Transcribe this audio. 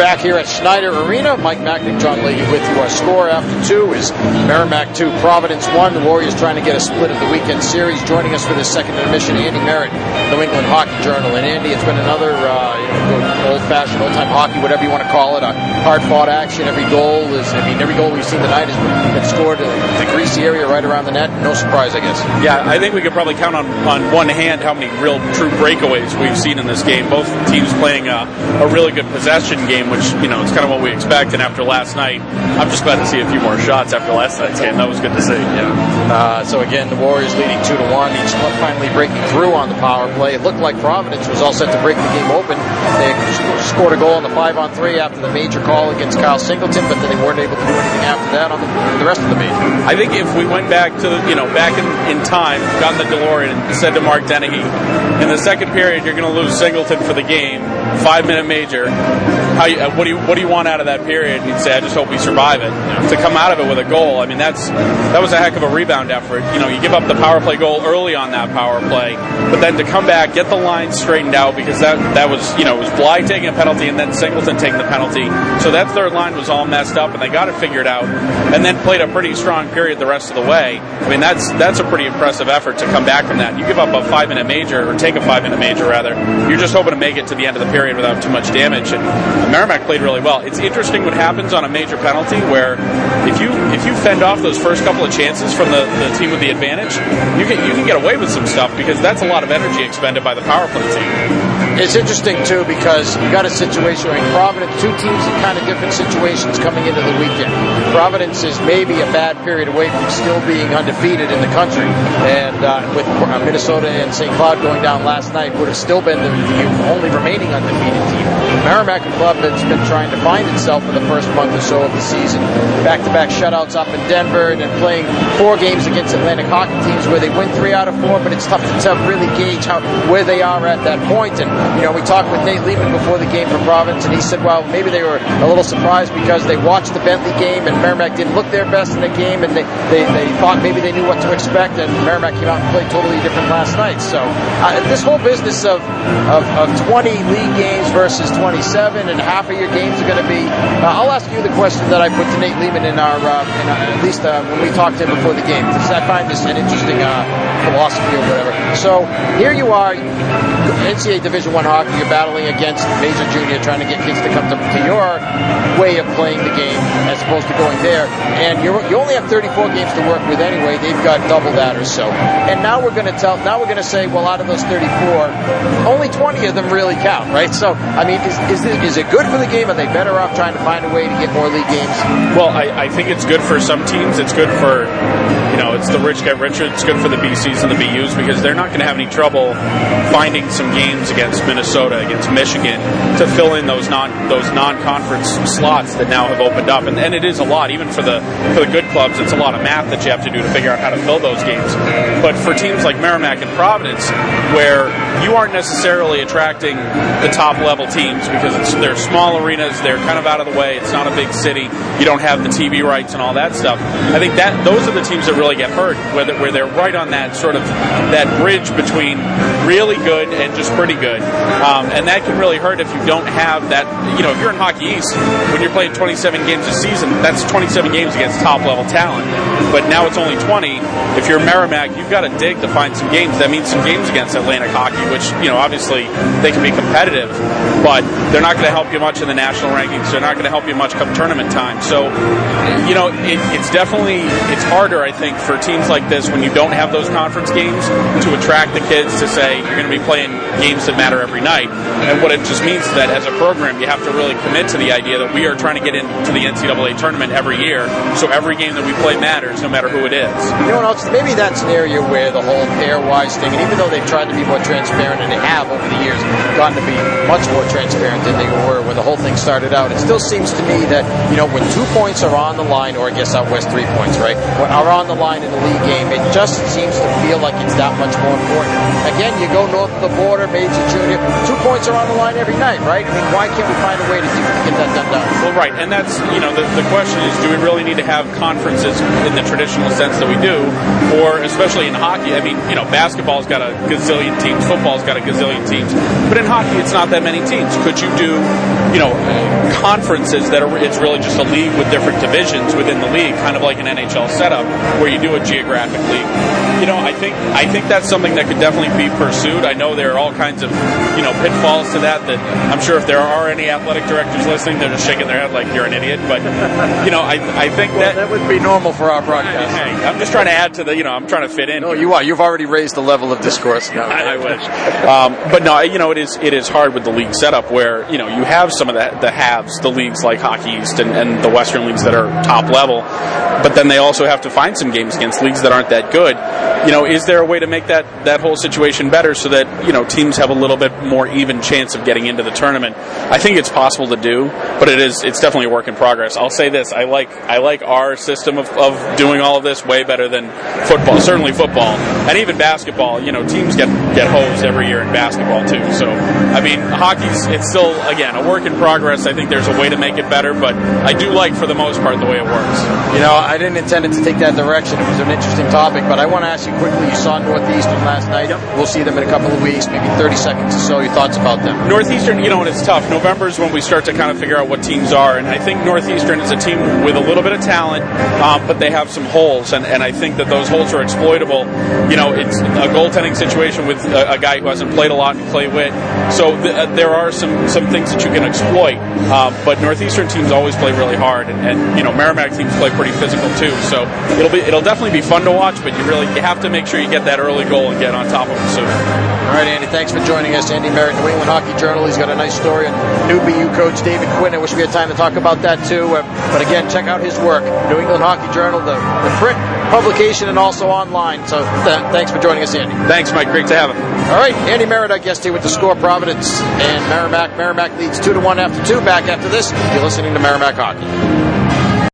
back here at Schneider Arena. Mike Machnik, John Leahy with you. Our score after two is Merrimack 2, Providence 1. The Warriors trying to get a split of the weekend series. Joining us for this second intermission, Andy Merritt, New England Hockey Journal. And Andy, it's been another uh, old-fashioned, old-time hockey, whatever you want to call it, a hard-fought action. Every goal is, I mean, every goal we've seen tonight has been scored in the greasy area right around the net. No surprise, I guess. Yeah, I think we could probably count on, on one hand how many real true breakaways we've seen in this game. Both teams playing a, a really good possession game, which, you know, it's kind of what we expect. And after last night, I'm just glad to see a few more shots after last night's game. That was good to see. Yeah. Uh, so again, the Warriors leading two to one. Each finally breaking through on the power play. It looked like Providence was all set to break the game open. They scored a goal on the five on three after the major call against Kyle Singleton, but then they weren't able to do anything after that on the, the rest of the major. I think if we went back to you know back in, in time, got in the DeLorean, and said to Mark Dennehy, in the second period you're going to lose Singleton for the game, five minute major. How you, uh, what do you what do you want out of that period? And he'd say, I just hope we survive it. To come out of it with a goal, I mean that's that was a heck of a rebound effort. You know, you give up the power play goal early on that power play, but then to come back, get the line straightened out because that that was you know it was Bly taking a penalty and then Singleton taking the penalty. So that third line was all messed up, and they got it figured out, and then played a pretty strong period the rest of the way. I mean that's that's a pretty impressive effort to come back from that. You give up a five minute major or take a five minute major rather. You're just hoping to make it to the end of the period without too much damage. And Merrimack played really well. It's interesting what happens on a major penalty where if you if you fend off those first couple of chances from the, the team with the advantage, you can you can get away with some stuff because that's a lot of energy expended by the power play team. It's interesting too because you got a situation like Providence, two teams in kind of different situations coming into the weekend. Providence is maybe a bad period away from still being undefeated in the country, and uh, with Minnesota and St. Cloud going down last night, would have still been the, only remaining undefeated team. Merrimack Club that's been trying to find itself for the first month or so of the season. Back-to-back shutouts up in Denver and playing four games against Atlantic hockey teams where they win three out of four, but it's tough to really gauge how where they are at that point. And you know, we talked with Nate Leaman before the game for Providence, and he said, well, maybe they were a little surprised because they watched the Bentley game and Merrimack didn't look their best in the game, and they, they, they thought maybe they knew what to expect, and Merrimack came out and played totally different last night. So uh, this whole business of, of, of 20 league games versus 27 and half of your games are going to be, uh, I'll ask you the question that I put to Nate Leaman in our, uh, in our at least uh, when we talked to him before the game, because I find this an interesting uh, philosophy or whatever. So here you are, NCAA Division One hockey, you're battling against major junior, trying to get kids to come to, to your way of playing the game as opposed to going there. And you you only have 34 games to work with anyway. They've got double that or so. And now we're going to tell, now we're going to say, well, out of those 34, only 20 of them really count, right? So, I mean, is, is, it, is it good for the game? Are they better off trying to find a way to get more league games? Well, I, I think it's good for some teams. It's good for, you know, it's the rich get richer. It's good for the BCs and the BUs because they're not going to have any trouble finding some games against Minnesota, against Michigan, to fill in those non those non-conference slots that now have opened up. And, and it is a lot, even for the for the good clubs. It's a lot of math that you have to do to figure out how to fill those games. But for teams like Merrimack and Providence, where you aren't necessarily attracting the top level teams because it's, they're small arenas, they're kind of out of the way. It's not a big city. You don't have the TV rights and all that stuff. I think that those are the teams that really get hurt, where they're right on that sort of that bridge between really good and just pretty good. Um, and that can really hurt if you don't have that. You know, if you're in Hockey East, when you're playing 27 games a season, that's 27 games against top level talent. But now it's only 20. If you're Merrimack, you've got to dig to find some games. That means some games against Atlantic hockey, which you know obviously they can be competitive, but they're not going to help you much in the national rankings. They're not going to help you much come tournament time. So, you know, it, it's definitely it's harder, I think, for teams like this when you don't have those conference games to attract the kids to say you're going to be playing games that matter every night. And what it just means is that as a program, you have to really commit to the idea that we are trying to get into the NCAA tournament every year. So every game that we play matters, no matter who it is. You know what else? Maybe that's an area where the whole pairwise thing, and even though they've tried to be more transparent, and they have over the years gotten to be much more transparent than they were when the whole thing started out, it still seems to me that, you know, when two points are on the line, or I guess out west three points, right, are on the line in the league game, it just seems to feel like it's that much more important. Again, you go north of the border, major, junior, two points are on the line every night, right? I mean, why can't we find a way to get that done? Well, right, and that's you know the, the question is, do we really need to have conferences in the traditional sense that we do, or especially in hockey? I mean, you know, basketball's got a gazillion teams, football's got a gazillion teams, but in hockey, it's not that many teams. Could you do, you know, conferences that are it's really just a league with different divisions within the league, kind of like an NHL setup where you do a geographic league. You know, I think I think that's something that could definitely be pursued. I know there are all kinds of you know pitfalls to that. That I'm sure if there are any athletic directors listening, they're just shaking their head like you're an idiot. But you know, I I think well, that that would be normal for our broadcast. Hey, I'm just trying to add to the you know I'm trying to fit in. No, you are. You've already raised the level of discourse. No, I, I wish. Um, but no, you know, it is it is hard with the league setup where you know you have some of the the halves, the leagues like Hockey East and, and the Western leagues that are top level, but then they also have to find some games against leagues that aren't that good. You know, is there a way to make that that whole situation better so that you know teams have a little bit more even chance of getting into the tournament? I think it's possible to do, but it is it's definitely a work in progress. I'll say this: I like I like our system of, of doing all of this way better than football. Certainly football and even basketball. You know, teams get get hosed every year in basketball too. So I mean, hockey's it's still again a work in progress. I think there's a way to make it better, but I do like for the most part the way it works. You know, I didn't intend it to take that direction. It was an interesting topic, but I want to ask you quickly. You saw Northeastern last night. Yep. We'll see them in a couple of weeks, maybe 30 seconds so. Your thoughts about them? Northeastern, you know, and it's tough. November is when we start to kind of figure out what teams are, and I think Northeastern is a team with a little bit of talent, um, but they have some holes, and, and I think that those holes are exploitable. You know, it's a goaltending situation with a, a guy who hasn't played a lot in Clay Witt, so th- uh, there are some some things that you can exploit. Um, but Northeastern teams always play really hard, and, and you know Merrimack teams play pretty physical too. So it'll be it'll definitely be fun to watch, but you really you have to make sure you get that early goal and get on top of them soon. All right, Andy, thanks for joining us. Andy Merritt, New England Hockey Journal. He's got a nice story on new BU coach David Quinn. I wish we had time to talk about that too. Uh, but again, check out his work. New England Hockey Journal, the, the print publication, and also online. So th- thanks for joining us, Andy. Thanks, Mike. Great to have him. All right, Andy Merritt, our guest here with the score Providence and Merrimack. Merrimack leads two to one after two. Back after this, you're listening to Merrimack Hockey.